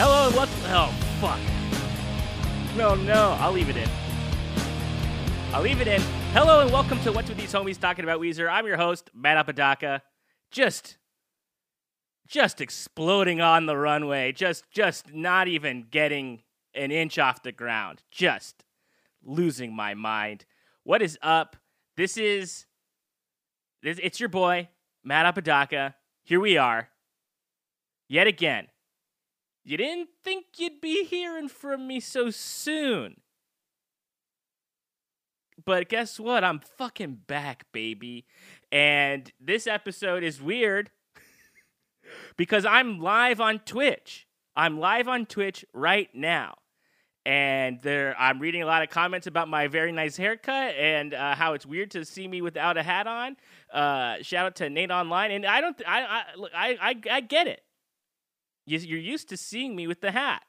Hello and welcome. Oh, fuck. No, no, I'll leave it in. I'll leave it in. Hello and welcome to What's With These Homies Talking About Weezer. I'm your host, Matt Apodaca. Just, just exploding on the runway. Just, just not even getting an inch off the ground. Just losing my mind. What is up? This is, this, it's your boy, Matt Apodaca. Here we are. Yet again. You didn't think you'd be hearing from me so soon. But guess what? I'm fucking back, baby. And this episode is weird because I'm live on Twitch. I'm live on Twitch right now. And there, I'm reading a lot of comments about my very nice haircut and uh, how it's weird to see me without a hat on. Uh, shout out to Nate Online, and I don't, I, I, I, I, I get it. You- You're used to seeing me with the hat,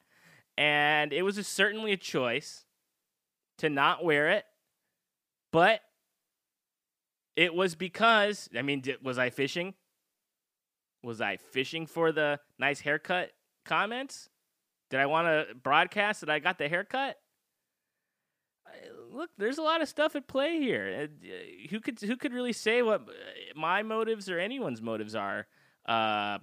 and it was a, certainly a choice to not wear it, but it was because I mean, did, was I fishing? Was I fishing for the nice haircut comments? Did I want to broadcast that I got the haircut? Look, there's a lot of stuff at play here. Uh, Who could who could really say what uh, my motives or anyone's motives are? Uh,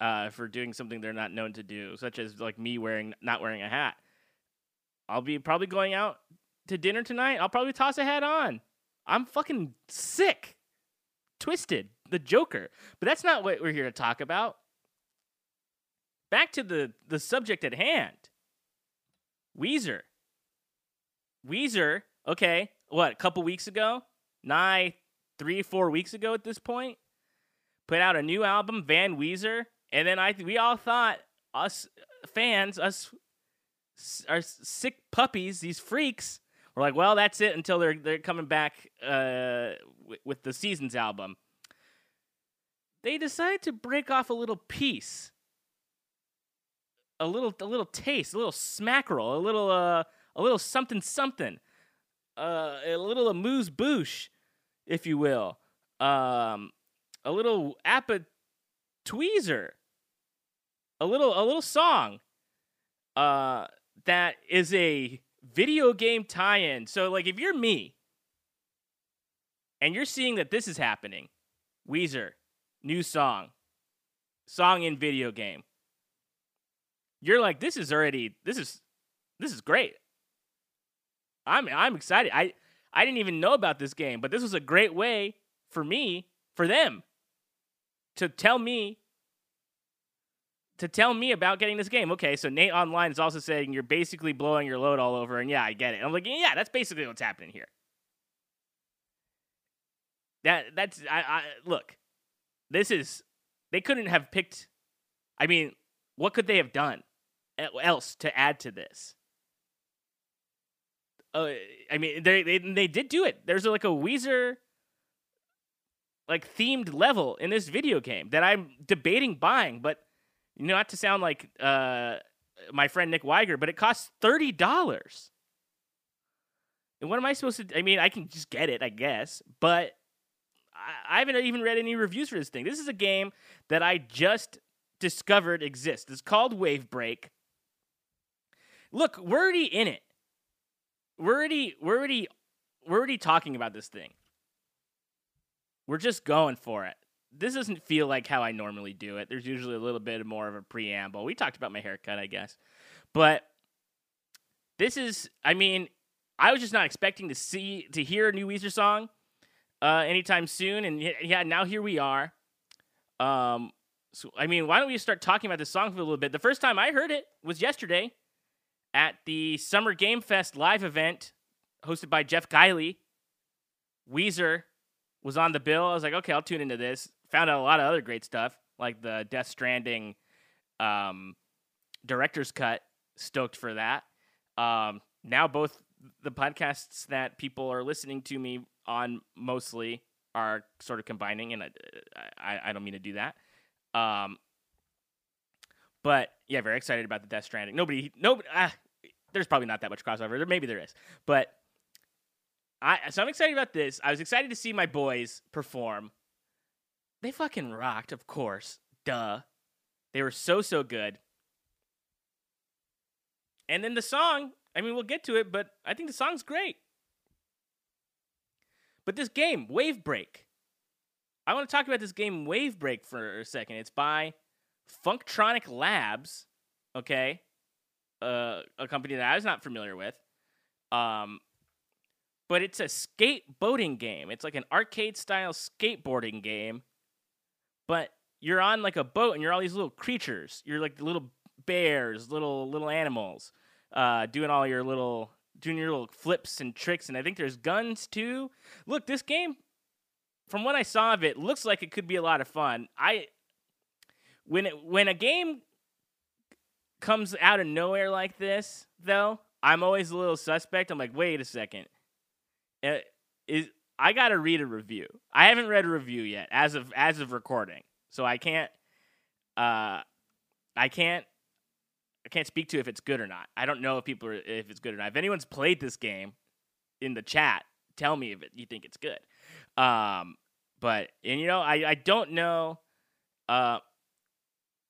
uh, for doing something they're not known to do, such as like me wearing not wearing a hat. I'll be probably going out to dinner tonight. I'll probably toss a hat on. I'm fucking sick, twisted, the Joker. But that's not what we're here to talk about. Back to the the subject at hand. Weezer. Weezer. Okay, what? A couple weeks ago, nigh three four weeks ago at this point, put out a new album, Van Weezer, and then I we all thought us fans, us our sick puppies, these freaks, were like, well, that's it until they're they're coming back uh, w- with the seasons album. They decided to break off a little piece, a little a little taste, a little smackerel, a little uh a little something something, uh, a little amuse bouche, if you will, um, a little appa tweezer a little a little song uh that is a video game tie-in. So like if you're me and you're seeing that this is happening weezer new song song in video game you're like this is already this is this is great. I'm i'm excited. I i didn't even know about this game but this was a great way for me for them to tell me to tell me about getting this game. Okay, so Nate Online is also saying you're basically blowing your load all over, and yeah, I get it. I'm like, yeah, that's basically what's happening here. That that's I, I look. This is they couldn't have picked. I mean, what could they have done else to add to this? Uh, I mean, they they they did do it. There's like a Weezer like themed level in this video game that I'm debating buying, but not to sound like uh, my friend Nick Wiger, but it costs thirty dollars. And what am I supposed to? I mean, I can just get it, I guess, but I, I haven't even read any reviews for this thing. This is a game that I just discovered exists. It's called Wave Break. Look, we're already in it. We're already, we're already, we're already talking about this thing. We're just going for it this doesn't feel like how I normally do it. There's usually a little bit more of a preamble. We talked about my haircut, I guess. But this is I mean, I was just not expecting to see to hear a new Weezer song uh anytime soon and yeah, now here we are. Um so I mean, why don't we start talking about this song for a little bit? The first time I heard it was yesterday at the Summer Game Fest live event hosted by Geoff Keighley. Weezer was on the bill. I was like, okay, I'll tune into this. Found out a lot of other great stuff, like the Death Stranding um, director's cut. Stoked for that. Um, now both the podcasts that people are listening to me on mostly are sort of combining, and I, I, I don't mean to do that. Um, but yeah, very excited about the Death Stranding. Nobody, nobody. Ah, there's probably not that much crossover. There maybe there is, but I so I'm excited about this. I was excited to see my boys perform. They fucking rocked, of course. Duh. They were so so good. And then the song, I mean, we'll get to it, but I think the song's great. But this game, Wave Break, I want to talk about this game, Wave Break, for a second. It's by Funktronic Labs, okay? Uh, a company that I was not familiar with. Um, but it's a skateboarding game. It's like an arcade style skateboarding game. But you're on like a boat and you're all these little creatures. You're like little bears, little little animals, uh, doing all your little doing your little flips and tricks. And I think there's guns too. Look, this game, from what I saw of it, looks like it could be a lot of fun. I when it when a game comes out of nowhere like this, though, I'm always a little suspect. I'm like, wait a second, uh, is I gotta read a review. I haven't read a review yet as of as of recording, so I can't. Uh, I can't. I can't speak to if it's good or not. I don't know if people are if it's good or not. If anyone's played this game in the chat, tell me if it, you think it's good. Um, but and you know, I I don't know. Uh,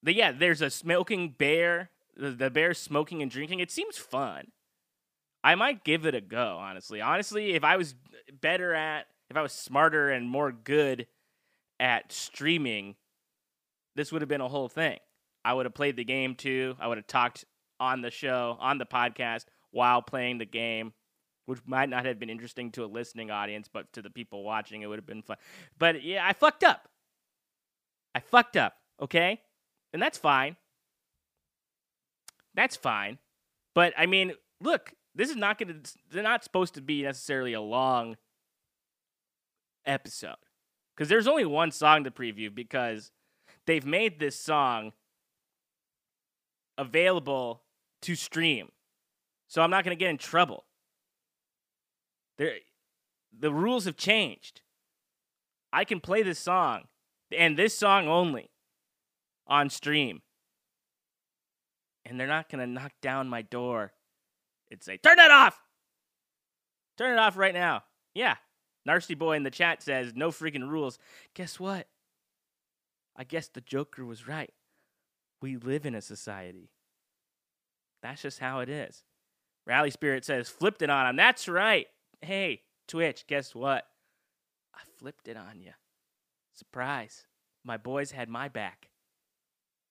but yeah, there's a smoking bear. The, the bear smoking and drinking. It seems fun. I might give it a go, honestly. Honestly, if I was better at, if I was smarter and more good at streaming, this would have been a whole thing. I would have played the game too. I would have talked on the show, on the podcast, while playing the game, which might not have been interesting to a listening audience, but to the people watching, it would have been fun. But yeah, I fucked up. I fucked up, okay? And that's fine. That's fine. But I mean, look, this is not going to, they're not supposed to be necessarily a long episode. Because there's only one song to preview because they've made this song available to stream. So I'm not going to get in trouble. There, the rules have changed. I can play this song and this song only on stream. And they're not going to knock down my door and say, Turn that off! Turn it off right now. Yeah. Narsty Boy in the chat says, No freaking rules. Guess what? I guess the Joker was right. We live in a society. That's just how it is. Rally Spirit says, Flipped it on him. That's right. Hey, Twitch, guess what? I flipped it on you. Surprise. My boys had my back.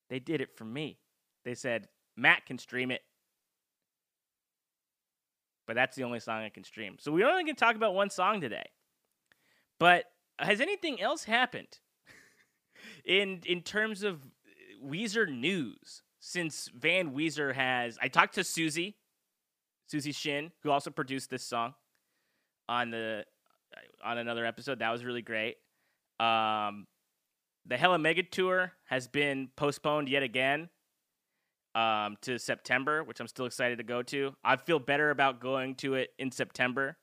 They did it for me. They said, Matt can stream it. But that's the only song I can stream. So we're only to talk about one song today. But has anything else happened in in terms of Weezer news since Van Weezer has? I talked to Suzy, Suzy Shinn, who also produced this song on the on another episode. That was really great. Um, the Hella Mega Tour has been postponed yet again um, to September, which I'm still excited to go to. I feel better about going to it in September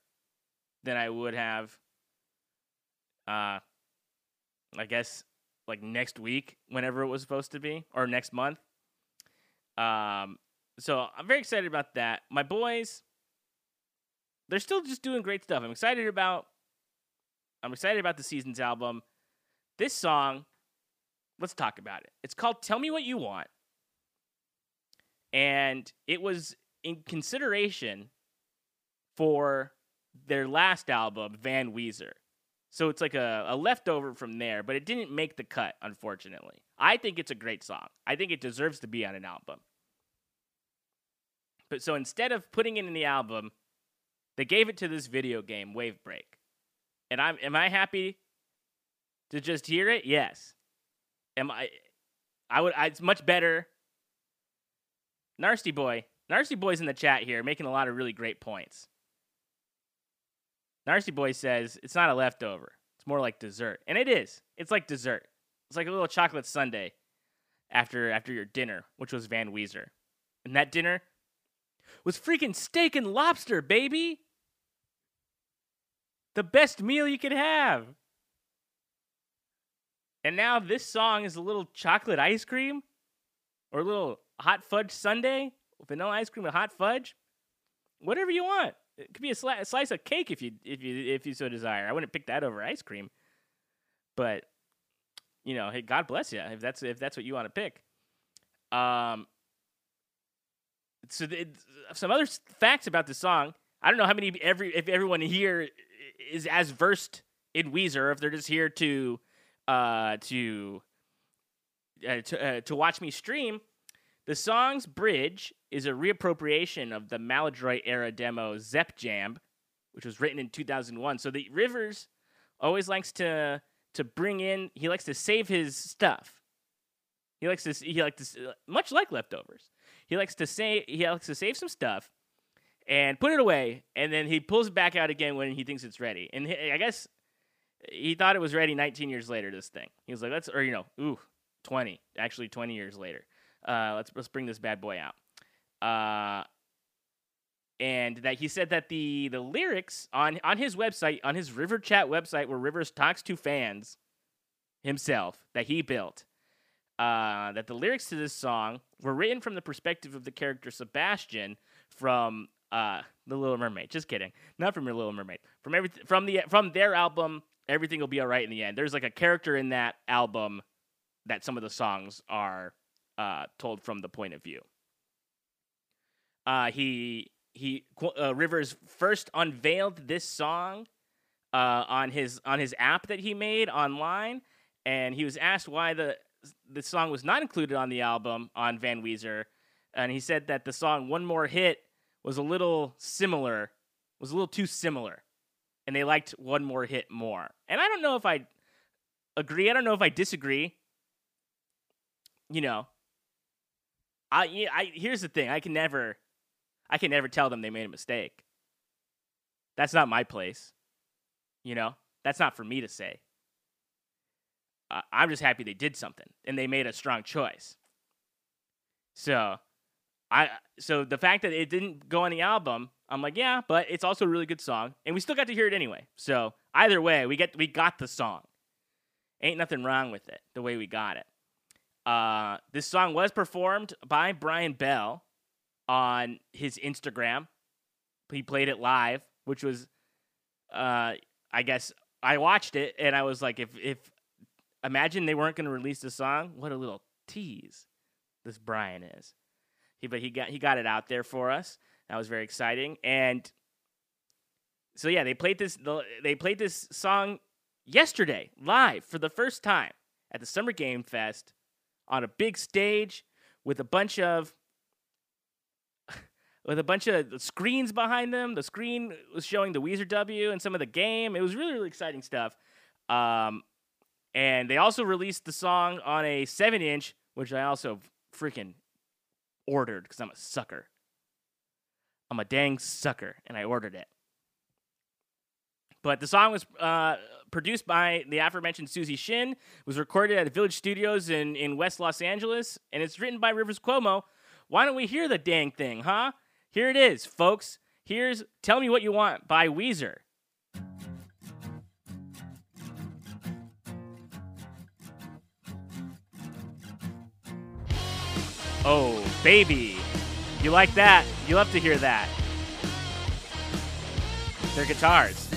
than I would have, uh, I guess, like next week, whenever it was supposed to be, or next month. Um, so I'm very excited about that. My boys, they're still just doing great stuff. I'm excited about. I'm excited about the season's album. This song, let's talk about it. It's called Tell Me What You Want. And it was in consideration for their last album, Van Weezer. So it's like a, a leftover from there, but it didn't make the cut, unfortunately. I think it's a great song. I think it deserves to be on an album. But so instead of putting it in the album, they gave it to this video game, Wave Break. And I'm am I happy to just hear it? Yes. Am I? I would. I, it's much better. Narsty boy, Narsty boy's in the chat here, making a lot of really great points. Narsty boy says it's not a leftover; it's more like dessert, and it is. It's like dessert. It's like a little chocolate sundae after after your dinner, which was Van Weezer, and that dinner was freaking steak and lobster, baby. The best meal you could have. And now this song is a little chocolate ice cream or a little hot fudge sundae, vanilla ice cream with hot fudge. Whatever you want. It could be a, sli- a, slice of cake if you if you if you so desire. I wouldn't pick that over ice cream. But you know, hey, God bless you if that's if that's what you want to pick. Um so some other facts about the song. I don't know how many every if everyone here is as versed in Weezer, if they're just here to uh, to uh, to uh, to watch me stream. The song's bridge is a reappropriation of the Maladroit era demo Zep Jam, which was written in 2001. So the Rivers always likes to to bring in. He likes to save his stuff. He likes to. He likes to. Much like leftovers, he likes to say. He likes to save some stuff and put it away, and then he pulls it back out again when he thinks it's ready. And he, I guess he thought it was ready 19 years later. This thing. He was like, let's, or you know, ooh, 20. Actually, 20 years later. Uh, let's let's bring this bad boy out. Uh, and that he said that the the lyrics on on his website, on his River Chat website, where Rivers talks to fans himself that he built, uh, that the lyrics to this song were written from the perspective of the character Sebastian from uh, The Little Mermaid. Just kidding, not from Your Little Mermaid. From every from the from their album, Everything Will Be Alright in the End. There's like a character in that album that some of the songs are uh, told from the point of view. Uh, he he uh, Rivers first unveiled this song uh, on his on his app that he made online, and he was asked why the the song was not included on the album on Van Weezer, and he said that the song "One More Hit" was a little similar, was a little too similar, and they liked "One More Hit" more. And I don't know if I agree. I don't know if I disagree. You know, I, yeah, I here's the thing. I can never, I can never tell them they made a mistake. That's not my place. You know, that's not for me to say. Uh, I'm just happy they did something and they made a strong choice. So, I so the fact that it didn't go on the album, I'm like, yeah, but it's also a really good song, and we still got to hear it anyway. So either way, we get we got the song. Ain't nothing wrong with it. The way we got it. Uh, this song was performed by Brian Bell on his Instagram. He played it live, which was, uh, I guess I watched it and I was like, if if imagine they weren't going to release the song, what a little tease this Brian is. He but he got he got it out there for us. That was very exciting. And so yeah, they played this they played this song yesterday live for the first time at the Summer Game Fest on a big stage with a bunch of with a bunch of screens behind them. The screen was showing the Weezer W and some of the game. It was really really exciting stuff. Um, and they also released the song on a seven inch, which I also freaking ordered because I'm a sucker. I'm a dang sucker, and I ordered it. But the song was uh, produced by the aforementioned Suzy Shinn, was recorded at Village Studios in, in West Los Angeles, and it's written by Rivers Cuomo. Why don't we hear the dang thing, huh? Here it is, folks. Here's Tell Me What You Want by Weezer. Oh, baby. You like that? You love to hear that. They're guitars.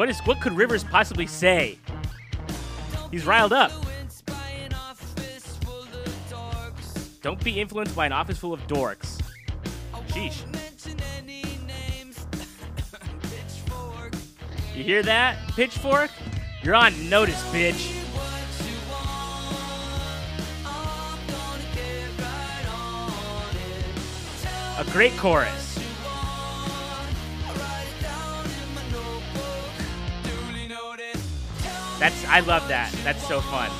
What is what could Rivers possibly say? He's riled up. Don't be influenced by an office full of dorks. Sheesh. You hear that, Pitchfork? You're on notice, bitch. A great chorus. That's I love that. That's so fun.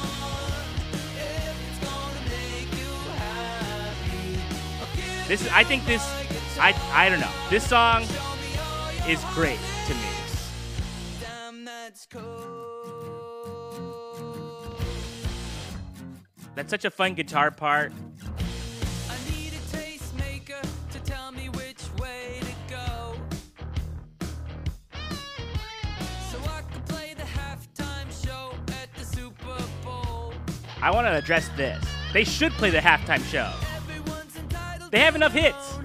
This I think this I I don't know. This song is great to me. That's such a fun guitar part. I want to address this. They should play the halftime show. They have enough hits.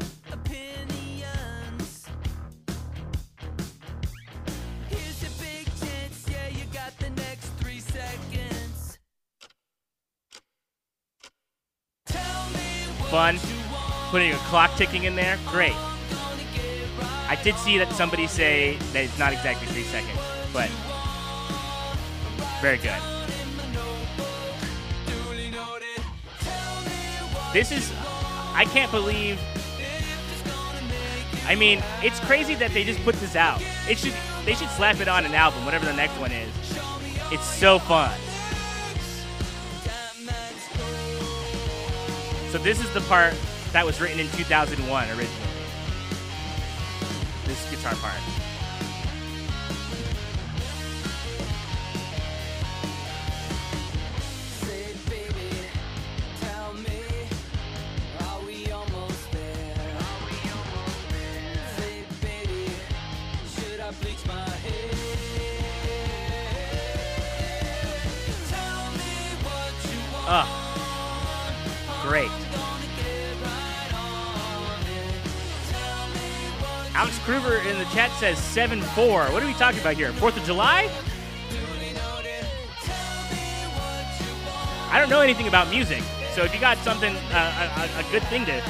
Fun. Putting a clock ticking in there. Great. I did see that somebody say that it's not exactly three seconds, but very good. This is, I can't believe. I mean, it's crazy that they just put this out. It should, they should slap it on an album, whatever the next one is. It's so fun. So this is the part that was written in 2001 originally. This guitar part. Alex Kruger in the chat says 7 4. What are we talking about here? 4th of July? I don't know anything about music, so if you got something, uh, a, a, good thing to,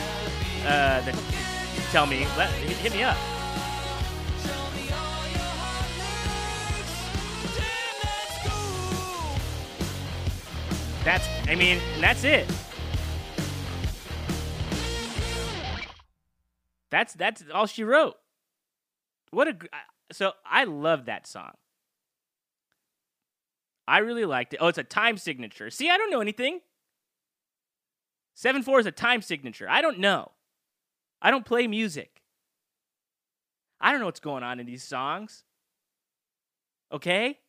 uh, to tell me, let, hit me up. That's, I mean, that's it. That's that's all she wrote. What a so I love that song. I really liked it. Oh, it's a time signature. See, I don't know anything. 7 4 is a time signature. I don't know. I don't play music. I don't know what's going on in these songs. Okay?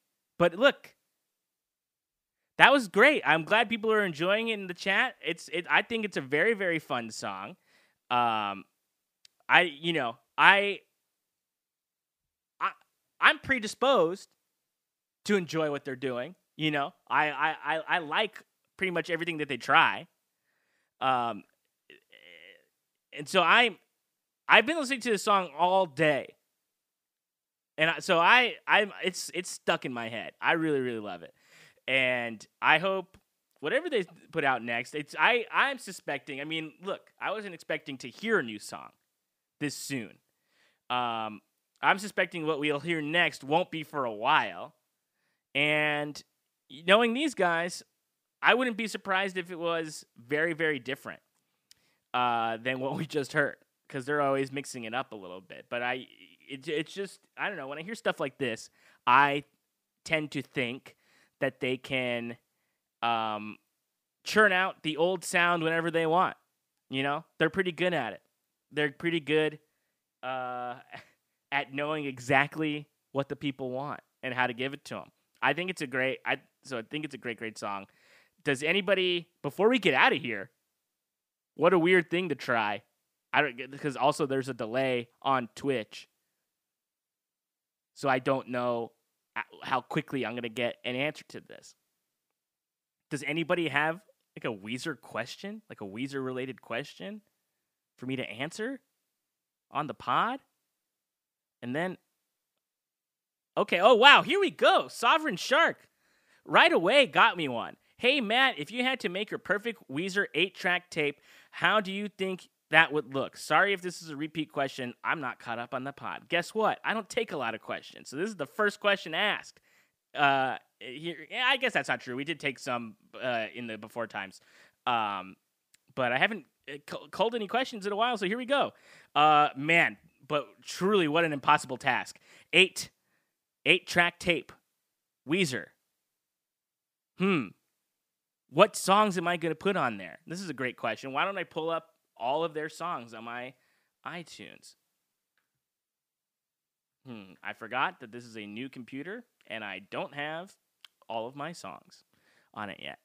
But look, that was great. I'm glad people are enjoying it in the chat. It's it I think it's a very very fun song. Um I you know, I I I'm predisposed to enjoy what they're doing, you know. I I I, I like pretty much everything that they try. Um and so I'm I've been listening to this song all day. And I, so I I'm it's it's stuck in my head. I really really love it and I hope whatever they put out next. It's I I'm suspecting. I mean, look, I wasn't expecting to hear a new song this soon. Um, I'm suspecting what we'll hear next won't be for a while, and knowing these guys, I wouldn't be surprised if it was very very different uh, than what we just heard because they're always mixing it up a little bit. But I, it, it's just I don't know when I hear stuff like this, I tend to think that they can um, churn out the old sound whenever they want. You know, they're pretty good at it. They're pretty good uh, at knowing exactly what the people want and how to give it to them. I think it's a great. I so I think it's a great, great song. Does anybody before we get out of here? What a weird thing to try. I don't because also there's a delay on Twitch, so I don't know how quickly I'm to get an answer to this. Does anybody have like a Weezer question, like a Weezer related question for me to answer on the pod? And then, okay, oh wow, here we go. Sovereign Shark right away got me one. Hey Matt, if you had to make your perfect Weezer 8 track tape, how do you think that would look. Sorry if this is a repeat question. I'm not caught up on the pod. Guess what? I don't take a lot of questions. So this is the first question asked. Uh, here, I guess that's not true. We did take some uh, in the before times, um, but I haven't called any questions in a while. So here we go. Uh, man, but truly, what an impossible task. Eight, eight track tape, Weezer. Hmm. What songs am I going to put on there? This is a great question. Why don't I pull up all of their songs on my iTunes. Hmm, I forgot that this is a new computer and I don't have all of my songs on it yet.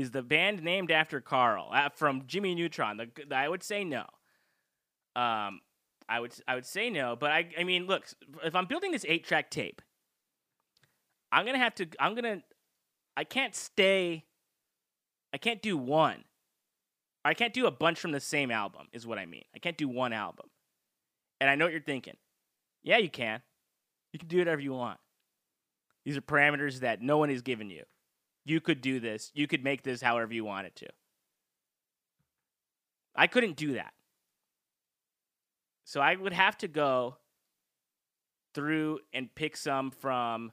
Is the band named after Carl uh, from Jimmy Neutron? The, the, I would say no. Um, I would I would say no, but I I mean, look, if I'm building this eight track tape, I'm gonna have to. I'm gonna. I can't stay. I can't do one. I can't do a bunch from the same album, is what I mean. I can't do one album. And I know what you're thinking. Yeah, you can. You can do whatever you want. These are parameters that no one has given you. You could do this. You could make this however you wanted to. I couldn't do that. So I would have to go through and pick some from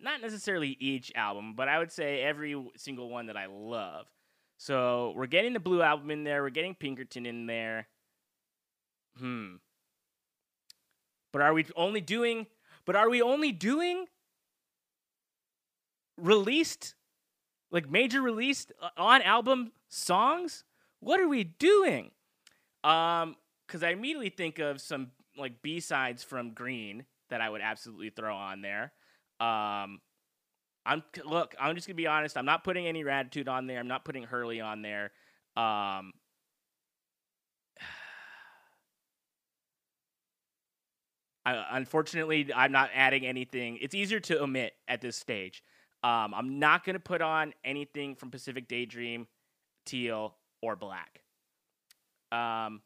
not necessarily each album, but I would say every single one that I love. So we're getting the Blue album in there, we're getting Pinkerton in there. Hmm. But are we only doing but are we only doing released like major released uh, on album songs? What are we doing? Um cuz I immediately think of some like B-sides from Green that I would absolutely throw on there. Um I'm look, I'm just to be honest, I'm not putting any Raditude on there. I'm not putting Hurley on there. Um I, unfortunately, I'm not adding anything. It's easier to omit at this stage. Um, I'm not going to put on anything from Pacific Daydream, Teal, or Black. Um,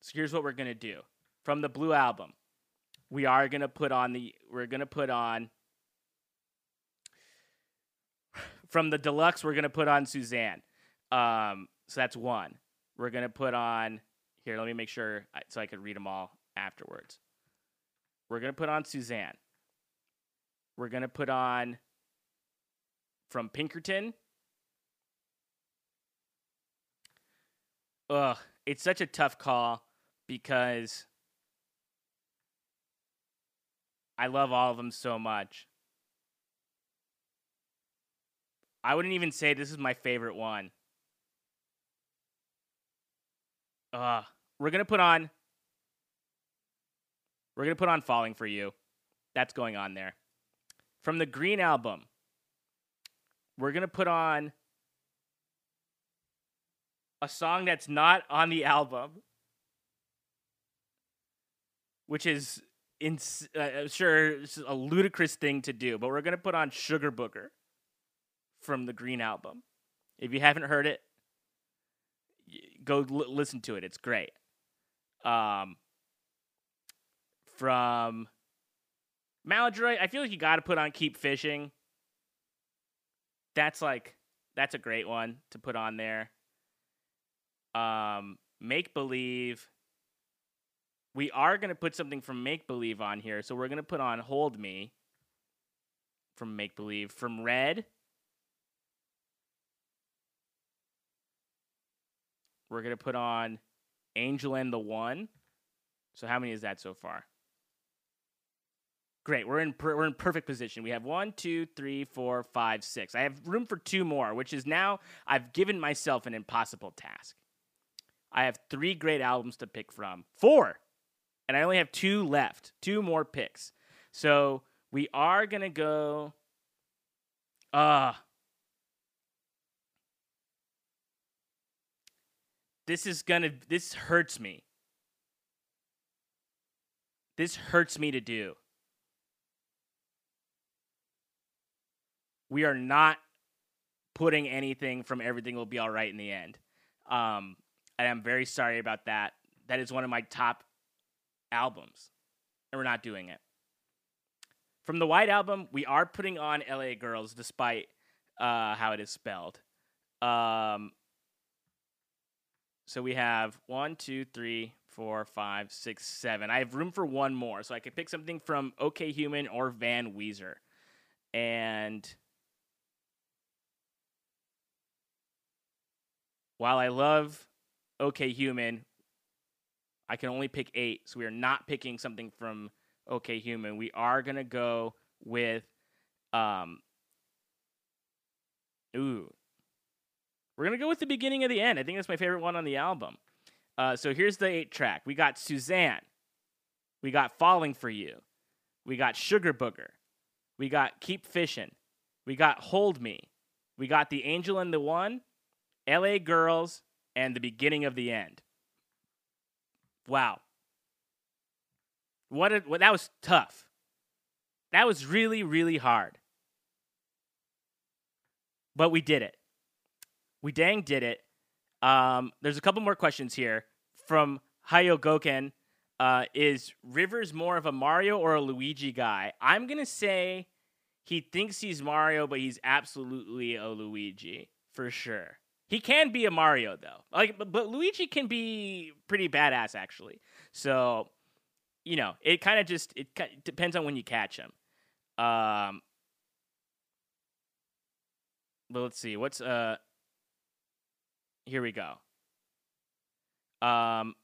so here's what we're going to do. From the Blue album, we are going to put on the we're going to put on from the deluxe we're going to put on Suzanne. Um, so that's one. We're going to put on here, let me make sure so I could read them all afterwards. We're going to put on Suzanne. We're going to put on from Pinkerton. Ugh, it's such a tough call because I love all of them so much. I wouldn't even say this is my favorite one. Uh, we're to put on we're to put on Falling for You. That's going on there. From the Green album, we're to put on a song that's not on the album, which is in, uh, sure a ludicrous thing to do, but we're to put on Sugar Booger from the Green album. If you haven't heard it, go l- listen to it. It's great. Um, from Maladroit, I feel like you got to put on Keep Fishing. That's like that's a great one to put on there. Um, Make Believe. We are to put something from Make Believe on here. So we're to put on Hold Me from Make Believe. From Red, we're to put on Angel and the One. So how many is that so far? Great. We're in per- we're in perfect position. We have one, two, three, four, five, six. I have room for two more, which is now I've given myself an impossible task. I have three great albums to pick from. Four. And I only have two left. Two more picks. So we are gonna go uh this is gonna this hurts me. This hurts me to do. We are not putting anything from everything will be all right in the end. Um, and I'm very sorry about that. That is one of my top albums, and we're not doing it. From the White Album, we are putting on LA Girls despite uh, how it is spelled. Um, so we have one, two, three, four, five, six, seven. I have room for one more, so I could pick something from OK Human or Van Weezer. And while I love OK Human, I can only pick eight, so we are not picking something from OK Human. We are gonna go with, um, ooh, we're gonna go with the beginning of the end. I think that's my favorite one on the album. Uh, so here's the eight track. We got Suzanne. We got Falling for You. We got Sugar Booger. We got Keep Fishing. We got Hold Me. We got The Angel and the One. LA Girls, and the beginning of the end. Wow. What, a, what that was tough. That was really, really hard. But we did it. We dang did it. Um, there's a couple more questions here from Hayo Goken. Uh, is Rivers more of a Mario or a Luigi guy? I'm gonna say he thinks he's Mario, but he's absolutely a Luigi for sure. He can be a Mario though. Like, but, but Luigi can be pretty badass actually. So, you know, it kind of just it depends on when you catch him. Um, but let's see. What's uh? Here we go. Um,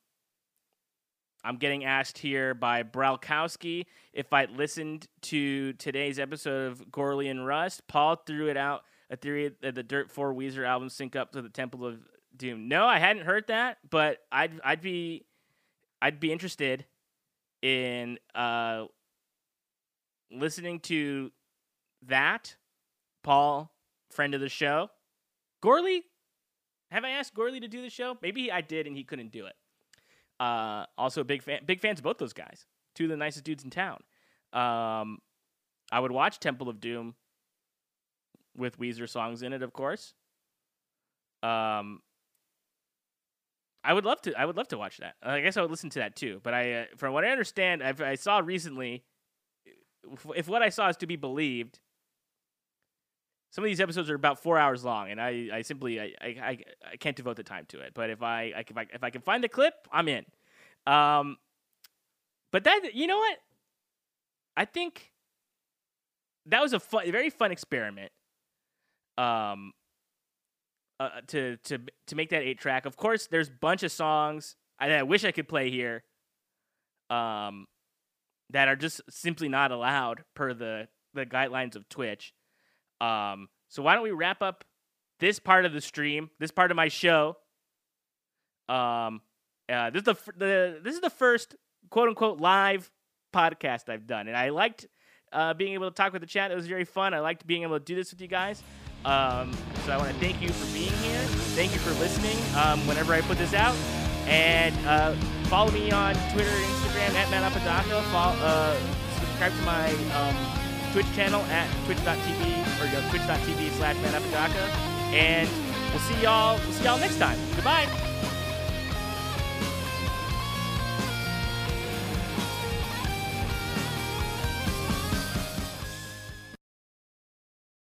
I'm getting asked here by Bralkowski if I listened to today's episode of Gorley and Rust. Paul threw it out a theory that the Dirt 4 Weezer albums sync up to the Temple of Doom. No, I hadn't heard that, but I'd I'd be I'd be interested in uh, listening to that. Paul, friend of the show, Gorley. Have I asked Gorley to do the show? Maybe I did and he couldn't do it. Uh, also, big fan, big fans of both those guys. Two of the nicest dudes in town. Um, I would watch Temple of Doom with Weezer songs in it, of course. Um, I would love to. I would love to watch that. I guess I would listen to that too. But I, uh, from what I understand, I've, i saw recently, if, if, what I saw is to be believed, some of these episodes are about four hours long, and I, I simply, I, I, I can't devote the time to it. But if I, if I, if I can find the clip, I'm in. Um, but that, you know what? I think that was a fun, very fun experiment. Um, uh, to to to make that eight track. Of course, there's a bunch of songs I, I wish I could play here. Um, that are just simply not allowed per the the guidelines of Twitch. Um, so why don't we wrap up this part of the stream, this part of my show? Um, uh, this is the the this is the first quote unquote live podcast I've done, and I liked uh, being able to talk with the chat. It was very fun. I liked being able to do this with you guys. Um, so I want to thank you for being here. Thank you for listening. Um, whenever I put this out, and uh, follow me on Twitter and Instagram at Matt Apodaca. Follow, uh, subscribe to my um, Twitch channel at twitch.tv or you know, twitch.tv slash Matt Apodaca. And we'll see y'all. We'll see y'all next time. Goodbye.